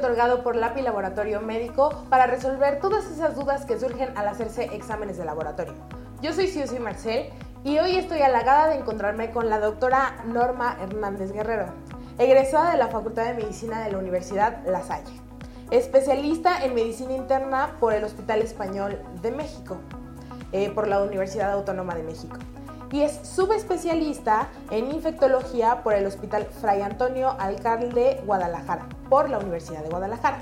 otorgado por LAPI Laboratorio Médico para resolver todas esas dudas que surgen al hacerse exámenes de laboratorio. Yo soy Susi Marcel y hoy estoy halagada de encontrarme con la doctora Norma Hernández Guerrero, egresada de la Facultad de Medicina de la Universidad La Salle, especialista en medicina interna por el Hospital Español de México, eh, por la Universidad Autónoma de México y es subespecialista en infectología por el Hospital Fray Antonio Alcalde Guadalajara, por la Universidad de Guadalajara.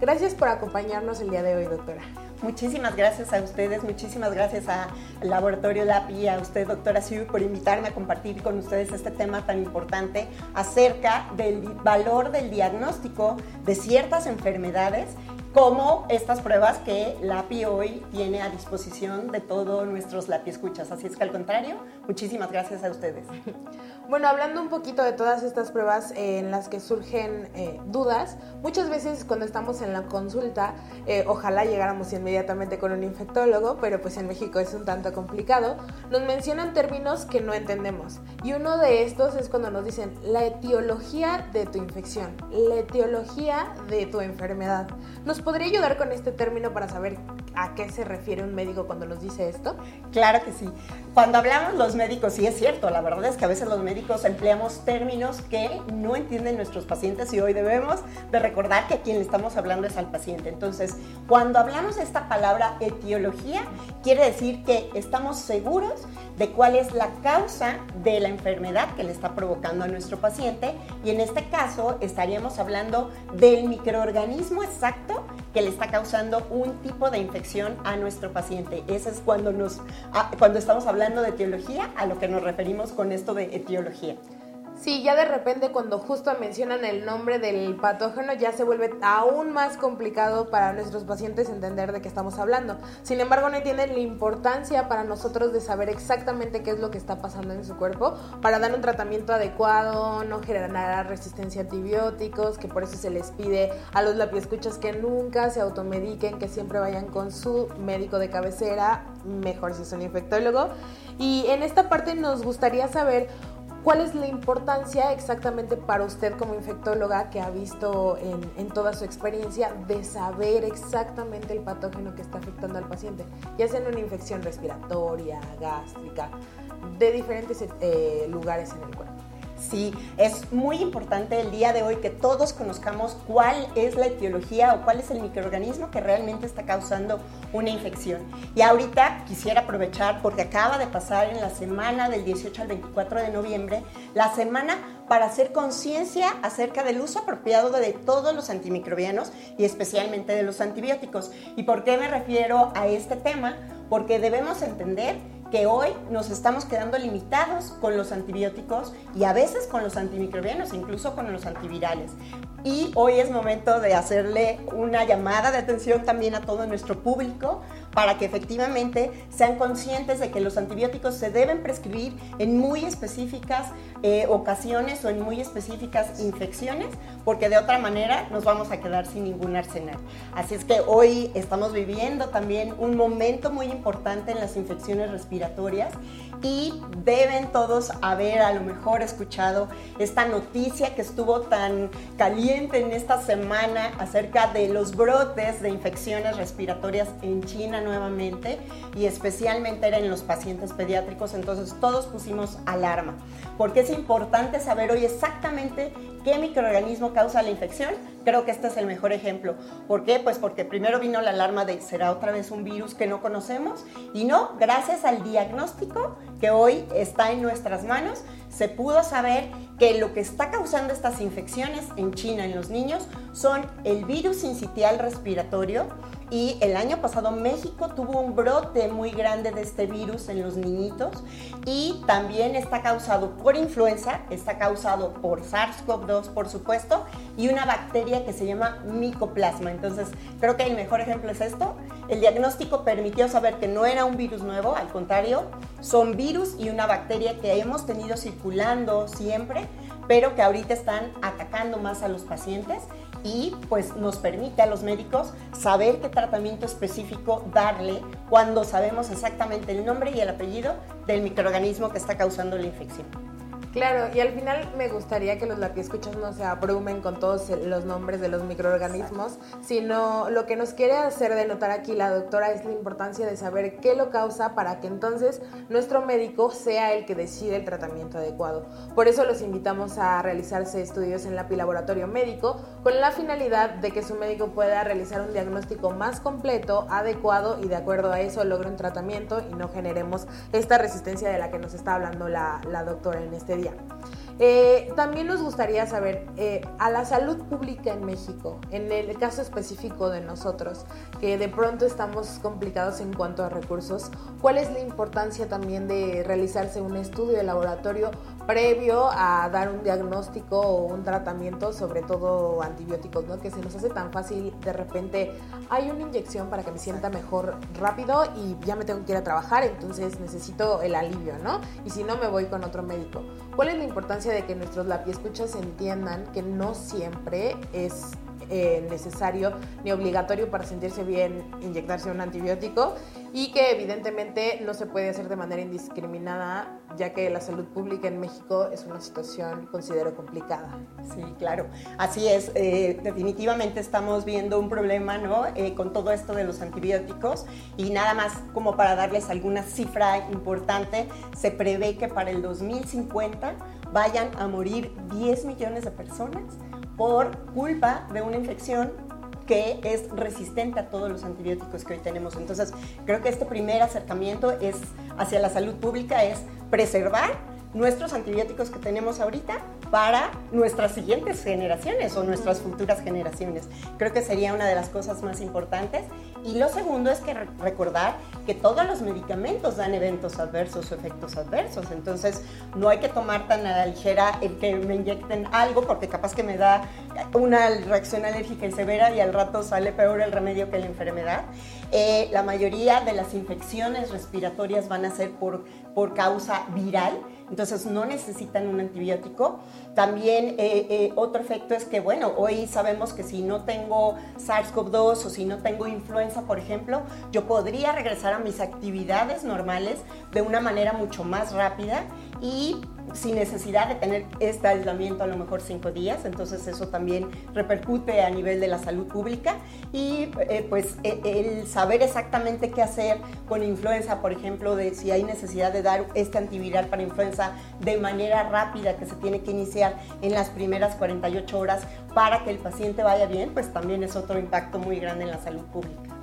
Gracias por acompañarnos el día de hoy, doctora. Muchísimas gracias a ustedes, muchísimas gracias al Laboratorio LAPI y a usted, doctora Siu, por invitarme a compartir con ustedes este tema tan importante acerca del valor del diagnóstico de ciertas enfermedades como estas pruebas que LAPI hoy tiene a disposición de todos nuestros LAPI escuchas. Así es que al contrario, muchísimas gracias a ustedes. Bueno, hablando un poquito de todas estas pruebas en las que surgen eh, dudas, muchas veces cuando estamos en la consulta, eh, ojalá llegáramos inmediatamente con un infectólogo, pero pues en México es un tanto complicado, nos mencionan términos que no entendemos. Y uno de estos es cuando nos dicen la etiología de tu infección, la etiología de tu enfermedad. ¿Nos podría ayudar con este término para saber a qué se refiere un médico cuando nos dice esto? Claro que sí. Cuando hablamos los médicos, sí es cierto, la verdad es que a veces los médicos empleamos términos que no entienden nuestros pacientes y hoy debemos de recordar que a quien le estamos hablando es al paciente. Entonces, cuando hablamos de esta palabra etiología, quiere decir que estamos seguros de cuál es la causa de la enfermedad que le está provocando a nuestro paciente y en este caso estaríamos hablando del microorganismo exacto que le está causando un tipo de infección a nuestro paciente. Ese es cuando, nos, ah, cuando estamos hablando de etiología, a lo que nos referimos con esto de etiología. Sí, ya de repente cuando justo mencionan el nombre del patógeno ya se vuelve aún más complicado para nuestros pacientes entender de qué estamos hablando. Sin embargo, no entienden la importancia para nosotros de saber exactamente qué es lo que está pasando en su cuerpo para dar un tratamiento adecuado, no generar resistencia a antibióticos, que por eso se les pide a los lapiescuchas que nunca se automediquen, que siempre vayan con su médico de cabecera, mejor si es un infectólogo. Y en esta parte nos gustaría saber ¿Cuál es la importancia exactamente para usted como infectóloga que ha visto en, toda su experiencia de saber exactamente el patógeno que está afectando al paciente? Ya sea en una infección respiratoria, gástrica, de diferentes eh, lugares en el cuerpo. Sí, es muy importante el día de hoy que todos conozcamos cuál es la etiología o cuál es el microorganismo que realmente está causando una infección. Y ahorita quisiera aprovechar porque acaba de pasar en la semana del 18 al 24 de noviembre, la semana para hacer conciencia acerca del uso apropiado de todos los antimicrobianos y especialmente de los antibióticos. ¿Y por qué me refiero a este tema? Porque debemos entender que hoy nos estamos quedando limitados con los antibióticos y a veces con los antimicrobianos, incluso con los antivirales. Y hoy es momento de hacerle una llamada de atención también a todo nuestro público para que efectivamente sean conscientes de que los antibióticos se deben prescribir en muy específicas eh, ocasiones o en muy específicas infecciones, porque de otra manera nos vamos a quedar sin ningún arsenal. Así es que hoy estamos viviendo también un momento muy importante en las infecciones respiratorias y deben todos haber a lo mejor escuchado esta noticia que estuvo tan caliente en esta semana acerca de los brotes de infecciones respiratorias en China nuevamente y especialmente en los pacientes pediátricos, entonces todos pusimos alarma, porque es importante saber hoy exactamente qué microorganismo causa la infección. Creo que este es el mejor ejemplo. ¿Por qué? Pues porque primero vino la alarma de será otra vez un virus que no conocemos y no, gracias al diagnóstico que hoy está en nuestras manos, se pudo saber que lo que está causando estas infecciones en China en los niños son el virus incitial respiratorio y el año pasado México tuvo un brote muy grande de este virus en los niñitos y también está causado por influenza, está causado por SARS-CoV-2 por supuesto y una bacteria que se llama micoplasma. Entonces creo que el mejor ejemplo es esto. El diagnóstico permitió saber que no era un virus nuevo, al contrario, son virus y una bacteria que hemos tenido circulando siempre, pero que ahorita están atacando más a los pacientes y pues nos permite a los médicos saber qué tratamiento específico darle cuando sabemos exactamente el nombre y el apellido del microorganismo que está causando la infección. Claro, y al final me gustaría que los escuchas no se abrumen con todos los nombres de los microorganismos, sino lo que nos quiere hacer de notar aquí la doctora es la importancia de saber qué lo causa para que entonces nuestro médico sea el que decide el tratamiento adecuado. Por eso los invitamos a realizarse estudios en la laboratorio médico con la finalidad de que su médico pueda realizar un diagnóstico más completo, adecuado y de acuerdo a eso logre un tratamiento y no generemos esta resistencia de la que nos está hablando la, la doctora en este día. Eh, también nos gustaría saber eh, a la salud pública en México, en el caso específico de nosotros, que de pronto estamos complicados en cuanto a recursos, ¿cuál es la importancia también de realizarse un estudio de laboratorio previo a dar un diagnóstico o un tratamiento, sobre todo antibióticos, ¿no? que se nos hace tan fácil de repente, hay una inyección para que me sienta mejor rápido y ya me tengo que ir a trabajar, entonces necesito el alivio, ¿no? Y si no, me voy con otro médico. ¿Cuál es la importancia de que nuestros lapiescuchas entiendan que no siempre es eh, necesario ni obligatorio para sentirse bien inyectarse un antibiótico y que evidentemente no se puede hacer de manera indiscriminada ya que la salud pública en México es una situación considero complicada. Sí, claro, así es. Eh, definitivamente estamos viendo un problema ¿no? Eh, con todo esto de los antibióticos y nada más como para darles alguna cifra importante, se prevé que para el 2050 vayan a morir 10 millones de personas por culpa de una infección que es resistente a todos los antibióticos que hoy tenemos. Entonces, creo que este primer acercamiento es hacia la salud pública, es preservar nuestros antibióticos que tenemos ahorita para nuestras siguientes generaciones o nuestras futuras generaciones. Creo que sería una de las cosas más importantes. Y lo segundo es que recordar que todos los medicamentos dan eventos adversos o efectos adversos. Entonces, no hay que tomar tan a la ligera el que me inyecten algo porque capaz que me da una reacción alérgica y severa y al rato sale peor el remedio que la enfermedad. Eh, la mayoría de las infecciones respiratorias van a ser por, por causa viral entonces no necesitan un antibiótico. También eh, eh, otro efecto es que, bueno, hoy sabemos que si no tengo SARS-CoV-2 o si no tengo influenza, por ejemplo, yo podría regresar a mis actividades normales de una manera mucho más rápida y sin necesidad de tener este aislamiento a lo mejor cinco días, entonces eso también repercute a nivel de la salud pública y eh, pues e, el saber exactamente qué hacer con influenza, por ejemplo, de si hay necesidad de dar este antiviral para influenza de manera rápida que se tiene que iniciar en las primeras 48 horas para que el paciente vaya bien, pues también es otro impacto muy grande en la salud pública.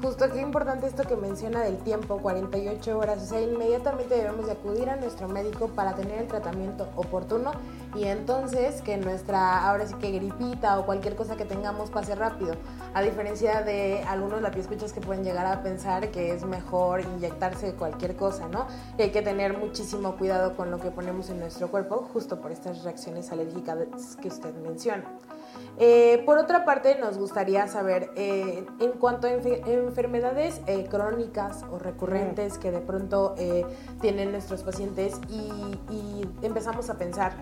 Justo qué importante esto que menciona del tiempo, 48 horas, o sea, inmediatamente debemos de acudir a nuestro médico para tener el tratamiento oportuno y entonces que nuestra, ahora sí que gripita o cualquier cosa que tengamos pase rápido, a diferencia de algunos lapiescuchas que pueden llegar a pensar que es mejor inyectarse cualquier cosa, ¿no? Y hay que tener muchísimo cuidado con lo que ponemos en nuestro cuerpo, justo por estas reacciones alérgicas que usted menciona. Eh, por otra parte, nos gustaría saber, eh, en cuanto a enfermedades eh, crónicas o recurrentes que de pronto tienen nuestros pacientes y, y empezamos a pensar,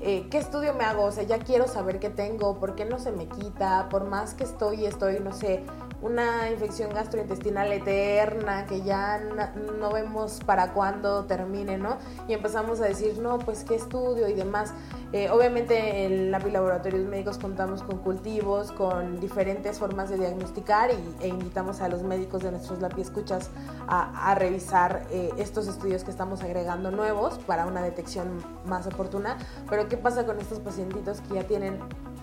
¿qué estudio me hago? O sea, ya quiero saber qué tengo, por qué no se me quita, por más que estoy, estoy, no sé, una infección gastrointestinal eterna que ya no vemos para cuándo termine, ¿no? Y empezamos a decir, no, pues qué estudio y demás. Eh, obviamente en la laboratorios médicos contamos con cultivos, con diferentes formas de diagnosticar y, e invitamos a los médicos de nuestros lapiescuchas a, a revisar eh, estos estudios que estamos agregando nuevos para una detección más oportuna. Pero ¿qué pasa con estos pacientitos que ya tienen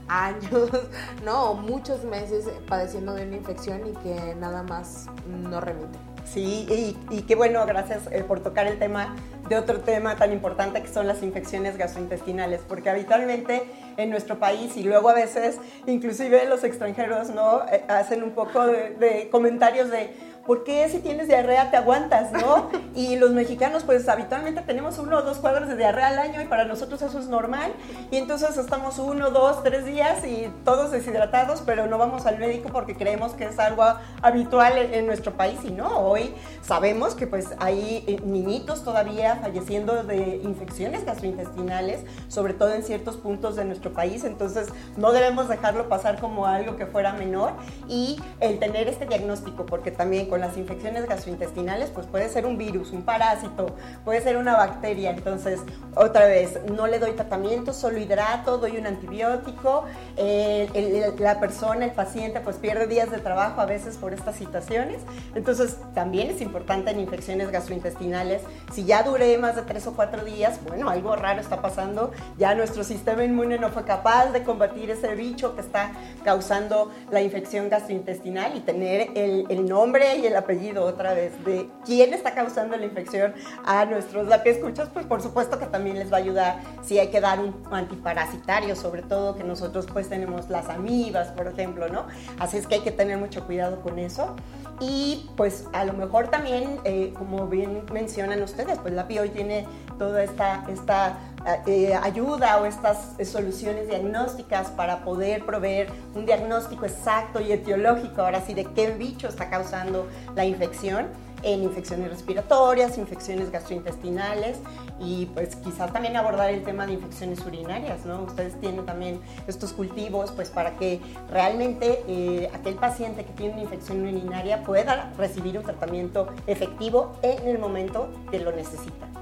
años, ¿no? O muchos meses padeciendo de una infección y que nada más no remite. Sí, y, qué bueno, gracias eh, por tocar el tema de otro tema tan importante que son las infecciones gastrointestinales, porque habitualmente en nuestro país y luego a veces inclusive los extranjeros no eh, hacen un poco de comentarios de ¿por qué si tienes diarrea te aguantas, no? Y los mexicanos, pues habitualmente tenemos uno o dos cuadros de diarrea al año y para nosotros eso es normal. Y entonces estamos uno, dos, tres días y todos deshidratados, pero no vamos al médico porque creemos que es algo habitual en, nuestro país. Y no, hoy sabemos que pues hay eh, niñitos todavía falleciendo de infecciones gastrointestinales, sobre todo en ciertos puntos de nuestro país. Entonces no debemos dejarlo pasar como algo que fuera menor y el tener este diagnóstico, porque también con las infecciones gastrointestinales, pues puede ser un virus, un parásito, puede ser una bacteria. Entonces, otra vez, no le doy tratamiento, solo hidrato, doy un antibiótico. Eh, la persona, el paciente, pues pierde días de trabajo a veces por estas situaciones. Entonces, también es importante en infecciones gastrointestinales, si ya duré más de tres o cuatro días, bueno, algo raro está pasando, ya nuestro sistema inmune no fue capaz de combatir ese bicho que está causando la infección gastrointestinal y tener el, el nombre el apellido otra vez de quién está causando la infección a nuestros escuchas, pues por supuesto que también les va a ayudar si hay que dar un antiparasitario, sobre todo que nosotros pues tenemos las amibas, por ejemplo, ¿no? Así es que hay que tener mucho cuidado con eso. Y pues a lo mejor también, eh, como bien mencionan ustedes, pues la PIO tiene toda esta, esta eh, ayuda o estas soluciones diagnósticas para poder proveer un diagnóstico exacto y etiológico, ahora sí, de qué bicho está causando la infección en infecciones respiratorias, infecciones gastrointestinales y pues quizás también abordar el tema de infecciones urinarias, ¿no? Ustedes tienen también estos cultivos pues para que realmente eh, aquel paciente que tiene una infección urinaria pueda recibir un tratamiento efectivo en el momento que lo necesita.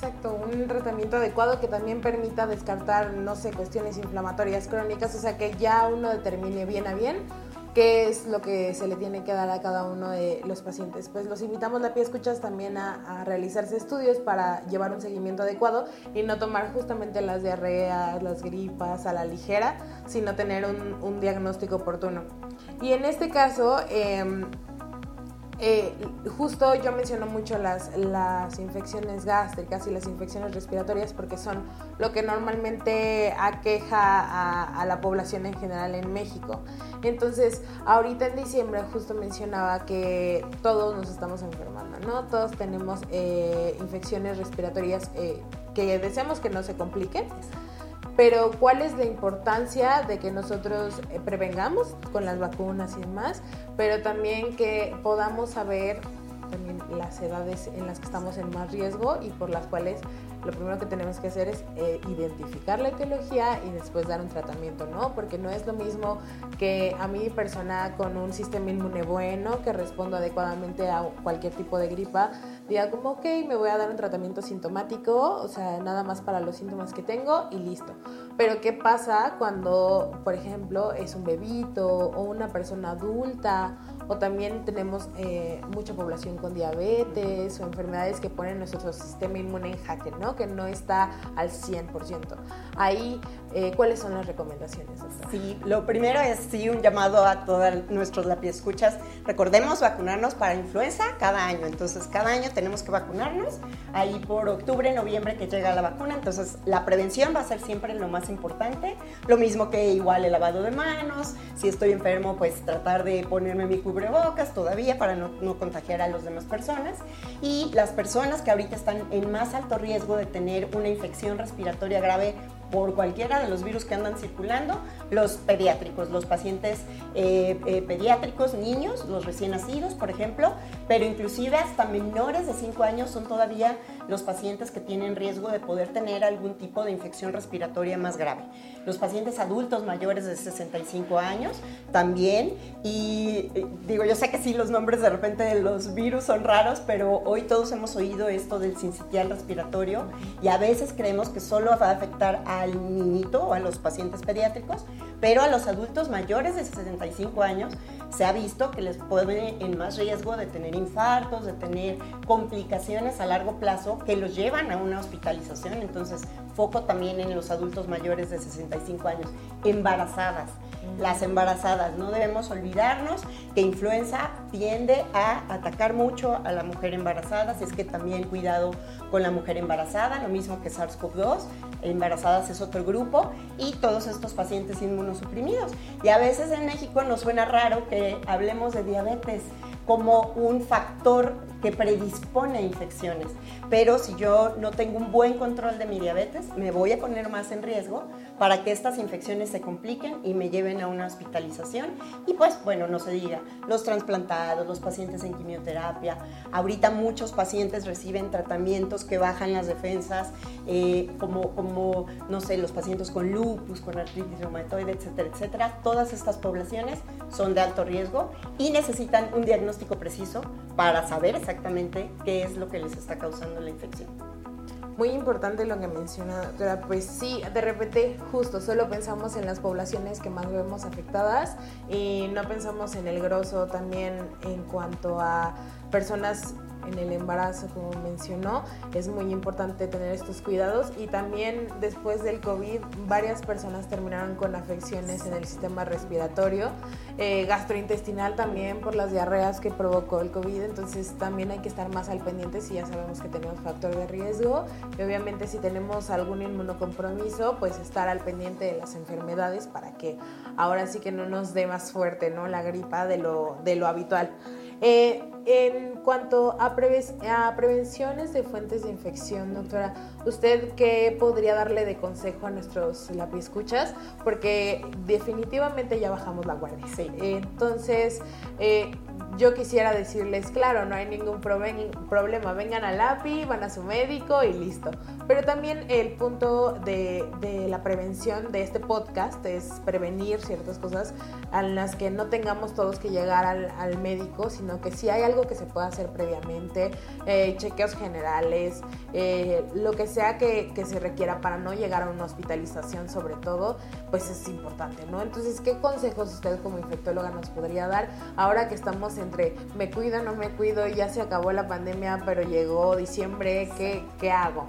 Exacto, un tratamiento adecuado que también permita descartar, no sé, cuestiones inflamatorias crónicas, o sea que ya uno determine bien a bien qué es lo que se le tiene que dar a cada uno de los pacientes. Pues los invitamos, la pie escuchas, también a, realizarse estudios para llevar un seguimiento adecuado y no tomar justamente las diarreas, las gripas a la ligera, sino tener un, un diagnóstico oportuno. Y en este caso, eh, eh, justo yo menciono mucho las, las infecciones gástricas y las infecciones respiratorias porque son lo que normalmente aqueja a, la población en general en México. Entonces, ahorita en diciembre justo mencionaba que todos nos estamos enfermando, ¿no? Todos tenemos eh, infecciones respiratorias eh, que deseamos que no se compliquen pero cuál es la importancia de que nosotros eh, prevengamos con las vacunas y demás, pero también que podamos saber también las edades en las que estamos en más riesgo y por las cuales lo primero que tenemos que hacer es eh, identificar la etiología y después dar un tratamiento, ¿no? Porque no es lo mismo que a mi persona con un sistema inmune bueno, que respondo adecuadamente a cualquier tipo de gripa, diga como, ok, me voy a dar un tratamiento sintomático, o sea, nada más para los síntomas que tengo y listo. Pero ¿qué pasa cuando, por ejemplo, es un bebito o una persona adulta? O también tenemos eh, mucha población con diabetes o enfermedades que ponen nuestro sistema inmune en jaque, ¿no? Que no está al 100%. Ahí, eh, ¿cuáles son las recomendaciones? Sí, lo primero es sí un llamado a todos nuestros escuchas. Recordemos vacunarnos para influenza cada año. Entonces, cada año tenemos que vacunarnos. Ahí por octubre, noviembre que llega la vacuna. Entonces, la prevención va a ser siempre lo más importante. Lo mismo que igual el lavado de manos. Si estoy enfermo, pues tratar de ponerme mi cubrebocas cubrebocas todavía para no, no contagiar a las demás personas. Y las personas que ahorita están en más alto riesgo de tener una infección respiratoria grave por cualquiera de los virus que andan circulando, los pediátricos, los pacientes eh, eh, pediátricos, niños, los recién nacidos, por ejemplo, pero inclusive hasta menores de 5 años son todavía los pacientes que tienen riesgo de poder tener algún tipo de infección respiratoria más grave. Los pacientes adultos mayores de 65 años también, y eh, digo, yo sé que sí, los nombres de repente de los virus son raros, pero hoy todos hemos oído esto del sincitial respiratorio y a veces creemos que solo va a afectar al niñito o a los pacientes pediátricos, pero a los adultos mayores de 65 años se ha visto que les pone en más riesgo de tener infartos, de tener complicaciones a largo plazo que los llevan a una hospitalización. Entonces, foco también en los adultos mayores de 65 años, embarazadas las embarazadas. No debemos olvidarnos que influenza tiende a atacar mucho a la mujer embarazada, así es que también cuidado con la mujer embarazada, lo mismo que SARS-CoV-2, embarazadas es otro grupo, y todos estos pacientes inmunosuprimidos. Y a veces en México nos suena raro que hablemos de diabetes como un factor que predispone a infecciones. Pero si yo no tengo un buen control de mi diabetes, me voy a poner más en riesgo para que estas infecciones se compliquen y me lleven a una hospitalización. Y pues, bueno, no se diga, los trasplantados, los pacientes en quimioterapia. Ahorita muchos pacientes reciben tratamientos que bajan las defensas, eh, como, como, no sé, los pacientes con lupus, con artritis reumatoide, etcétera, etcétera. Todas estas poblaciones son de alto riesgo y necesitan un diagnóstico preciso para saber exactamente qué es lo que les está causando la infección. Muy importante lo que menciona, doctora. Pues sí, de repente justo solo pensamos en las poblaciones que más vemos afectadas y no pensamos en el grosso también en cuanto a personas en el embarazo, como mencionó, es muy importante tener estos cuidados y también después del COVID varias personas terminaron con afecciones en el sistema respiratorio, eh, gastrointestinal también por las diarreas que provocó el COVID, entonces también hay que estar más al pendiente si ya sabemos que tenemos factor de riesgo y obviamente si tenemos algún inmunocompromiso, pues estar al pendiente de las enfermedades para que ahora sí que no nos dé más fuerte ¿no? la gripa de lo, de lo habitual. Eh, en cuanto a, a, prevenciones de fuentes de infección, doctora, ¿usted qué podría darle de consejo a nuestros escuchas? Porque definitivamente ya bajamos la guardia. Sí. entonces, eh, yo quisiera decirles, claro, no hay ningún problema, vengan al API, van a su médico y listo. Pero también el punto de, la prevención de este podcast es prevenir ciertas cosas a las que no tengamos todos que llegar al, médico, sino que si hay algo que se pueda hacer previamente, eh, chequeos generales, eh, lo que sea que, se requiera para no llegar a una hospitalización sobre todo, pues es importante, ¿no? Entonces, ¿qué consejos usted como infectóloga nos podría dar ahora que estamos entre me cuido, no me cuido, ya se acabó la pandemia, pero llegó diciembre, ¿qué, qué hago?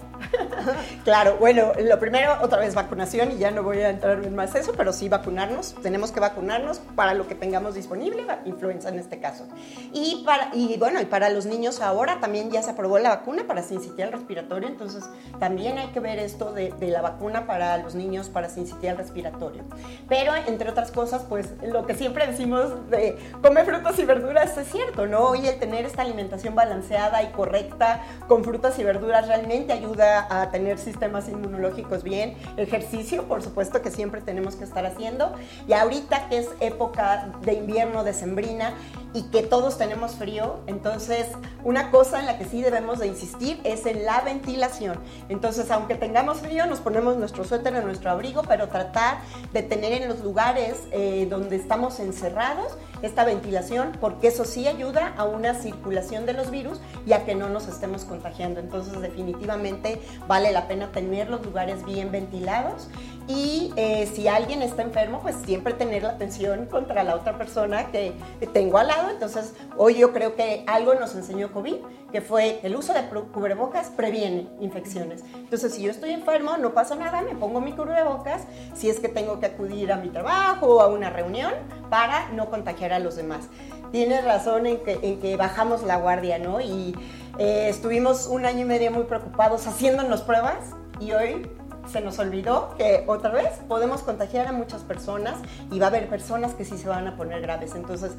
claro, bueno, lo primero, otra vez vacunación, y ya no voy a entrar en más eso, pero sí vacunarnos, tenemos que vacunarnos para lo que tengamos disponible, influenza en este caso. Y, para, y bueno, y para los niños ahora también ya se aprobó la vacuna para sincitial respiratorio, entonces también hay que ver esto de, de la vacuna para los niños para sincitial respiratorio. Pero, entre otras cosas, pues lo que siempre decimos de comer frutas y verduras es cierto, ¿no? Y el tener esta alimentación balanceada y correcta con frutas y verduras realmente ayuda a tener sistemas inmunológicos bien. Ejercicio, por supuesto que siempre tenemos que estar haciendo. Y ahorita que es época de invierno decembrina y que todos tenemos frío, entonces una cosa en la que sí debemos de insistir es en la ventilación. Entonces, aunque tengamos frío, nos ponemos nuestro suéter en nuestro abrigo, pero tratar de tener en los lugares eh, donde estamos encerrados esta ventilación, porque eso sí ayuda a una circulación de los virus y a que no nos estemos contagiando. Entonces, definitivamente vale la pena tener los lugares bien ventilados y eh, si alguien está enfermo, pues siempre tener la atención contra la otra persona que tengo al lado. Entonces, hoy yo creo que algo nos enseñó COVID, que fue el uso de cubrebocas previene infecciones. Entonces, si yo estoy enfermo, no pasa nada, me pongo mi cubrebocas si es que tengo que acudir a mi trabajo o a una reunión para no contagiar a los demás. Tienes razón en que, en que bajamos la guardia, ¿no? Y eh, estuvimos un año y medio muy preocupados haciéndonos pruebas y hoy se nos olvidó que otra vez podemos contagiar a muchas personas y va a haber personas que sí se van a poner graves. Entonces,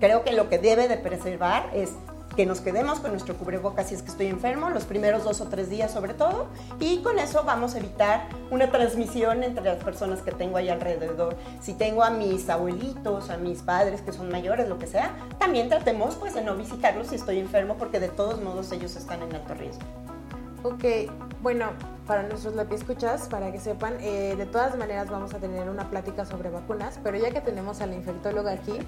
creo que lo que debe de preservar es que nos quedemos con nuestro cubrebocas si es que estoy enfermo, los primeros dos o tres días sobre todo, y con eso vamos a evitar una transmisión entre las personas que tengo ahí alrededor. Si tengo a mis abuelitos, a mis padres que son mayores, lo que sea, también tratemos pues de no visitarlos si estoy enfermo porque de todos modos ellos están en alto riesgo. Ok, bueno, para nuestros escuchas, para que sepan, eh, de todas maneras vamos a tener una plática sobre vacunas, pero ya que tenemos a la infectóloga aquí,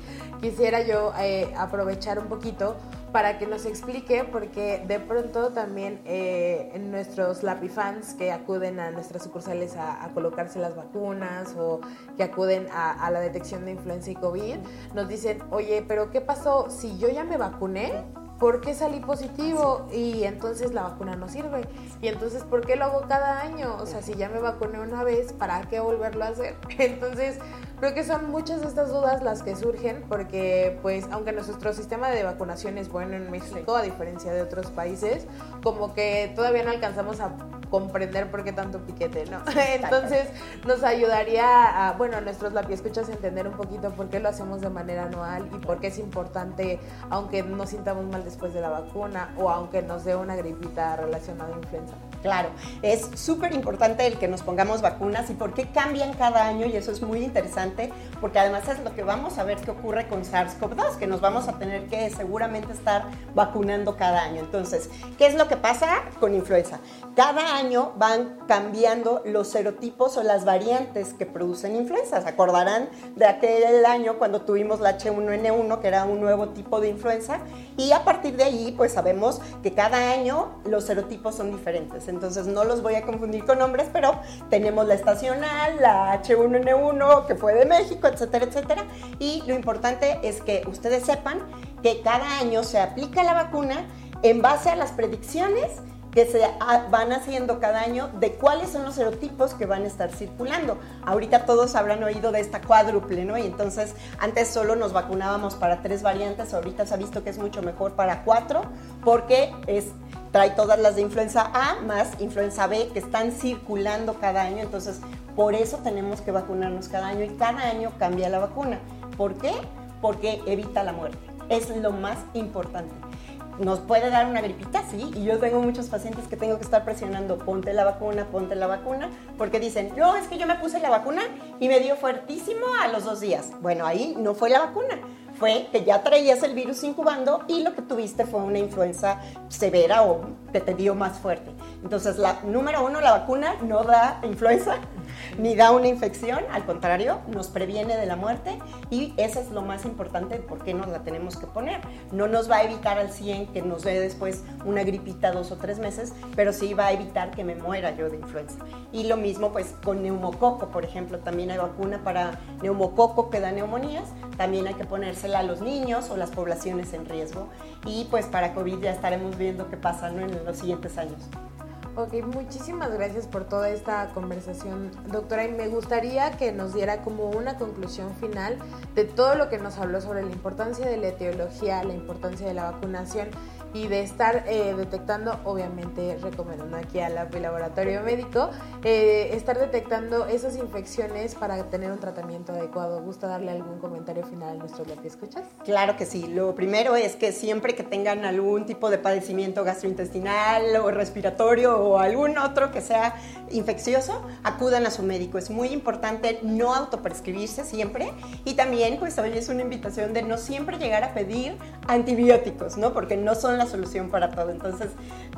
quisiera yo eh, aprovechar un poquito para que nos explique, porque de pronto también eh, nuestros lapifans que acuden a nuestras sucursales a, colocarse las vacunas o que acuden a, a la detección de influenza y COVID, nos dicen, oye, pero ¿qué pasó si yo ya me vacuné? ¿Por qué salí positivo? Y entonces la vacuna no sirve. Y entonces, ¿por qué lo hago cada año? O sea, si ya me vacuné una vez, ¿para qué volverlo a hacer? Entonces, creo que son muchas de estas dudas las que surgen porque, pues, aunque nuestro sistema de vacunación es bueno en México, a diferencia de otros países, como que todavía no alcanzamos a comprender por qué tanto piquete, ¿no? Entonces, nos ayudaría a, bueno, a nuestros escuchas a entender un poquito por qué lo hacemos de manera anual y por qué es importante, aunque nos sintamos mal después de la vacuna o aunque nos dé una gripita relacionada a influenza. Claro, es súper importante el que nos pongamos vacunas y por qué cambian cada año y eso es muy interesante porque además es lo que vamos a ver qué ocurre con SARS-CoV-2, que nos vamos a tener que seguramente estar vacunando cada año. Entonces, ¿qué es lo que pasa con influenza? Cada año van cambiando los serotipos o las variantes que producen influenza. ¿Se acordarán de aquel año cuando tuvimos la H1N1, que era un nuevo tipo de influenza? Y a partir de ahí, pues sabemos que cada año los serotipos son diferentes. Entonces, no los voy a confundir con nombres, pero tenemos la estacional, la H1N1, que fue de México, etcétera, etcétera. Y lo importante es que ustedes sepan que cada año se aplica la vacuna en base a las predicciones que se van haciendo cada año de cuáles son los serotipos que van a estar circulando. Ahorita todos habrán oído de esta cuádruple, ¿no? Y entonces antes solo nos vacunábamos para tres variantes, ahorita se ha visto que es mucho mejor para cuatro porque es trae todas las de influenza A más influenza B que están circulando cada año, entonces por eso tenemos que vacunarnos cada año y cada año cambia la vacuna. ¿Por qué? Porque evita la muerte. Es lo más importante nos puede dar una gripita, sí, y yo tengo muchos pacientes que tengo que estar presionando, ponte la vacuna, ponte la vacuna, porque dicen, no, es que yo me puse la vacuna y me dio fuertísimo a los dos días. Bueno, ahí no fue la vacuna, fue que ya traías el virus incubando y lo que tuviste fue una influenza severa o que te dio más fuerte. Entonces, la número uno, la vacuna no da influenza ni da una infección, al contrario, nos previene de la muerte y eso es lo más importante por qué nos la tenemos que poner. No nos va a evitar al 100 que nos dé después una gripita dos o tres meses, pero sí va a evitar que me muera yo de influenza. Y lo mismo pues con neumococo, por ejemplo, también hay vacuna para neumococo que da neumonías, también hay que ponérsela a los niños o las poblaciones en riesgo y pues para COVID ya estaremos viendo qué pasa en los siguientes años. Ok, muchísimas gracias por toda esta conversación, doctora. Y me gustaría que nos diera como una conclusión final de todo lo que nos habló sobre la importancia de la etiología, la importancia de la vacunación y de estar eh, detectando, obviamente recomendando aquí al laboratorio médico, eh, estar detectando esas infecciones para tener un tratamiento adecuado. ¿Gusta darle algún comentario final a nuestro que escuchas? Claro que sí. Lo primero es que siempre que tengan algún tipo de padecimiento gastrointestinal o respiratorio o algún otro que sea infeccioso, acudan a su médico. Es muy importante no autoprescribirse siempre y también pues hoy es una invitación de no siempre llegar a pedir antibióticos, ¿no? Porque no son la solución para todo. Entonces,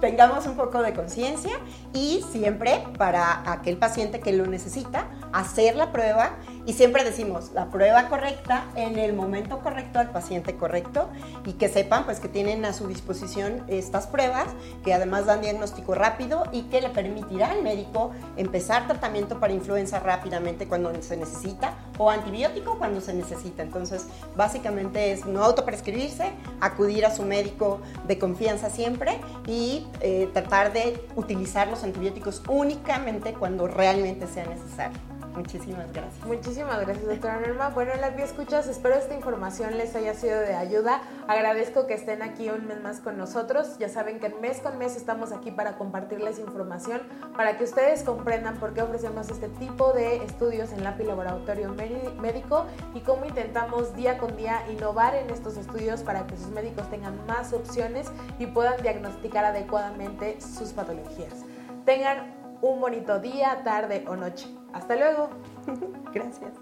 tengamos un poco de conciencia y siempre para aquel paciente que lo necesita, hacer la prueba y siempre decimos la prueba correcta en el momento correcto al paciente correcto y que sepan pues que tienen a su disposición estas pruebas que además dan diagnóstico rápido y que le permitirá al médico empezar tratamiento para influenza rápidamente cuando se necesita o antibiótico cuando se necesita. Entonces, básicamente es no autoprescribirse, acudir a su médico de confianza siempre y eh, tratar de utilizar los antibióticos únicamente cuando realmente sea necesario. Muchísimas gracias. Muchísimas gracias, doctora Norma. Bueno, las vi escuchas, espero esta información les haya sido de ayuda. Agradezco que estén aquí un mes más con nosotros. Ya saben que mes con mes estamos aquí para compartirles información, para que ustedes comprendan por qué ofrecemos este tipo de estudios en LAPI Laboratorio Médico y cómo intentamos día con día innovar en estos estudios para que sus médicos tengan más opciones y puedan diagnosticar adecuadamente sus patologías. Tengan un bonito día, tarde o noche. Hasta luego. Gracias.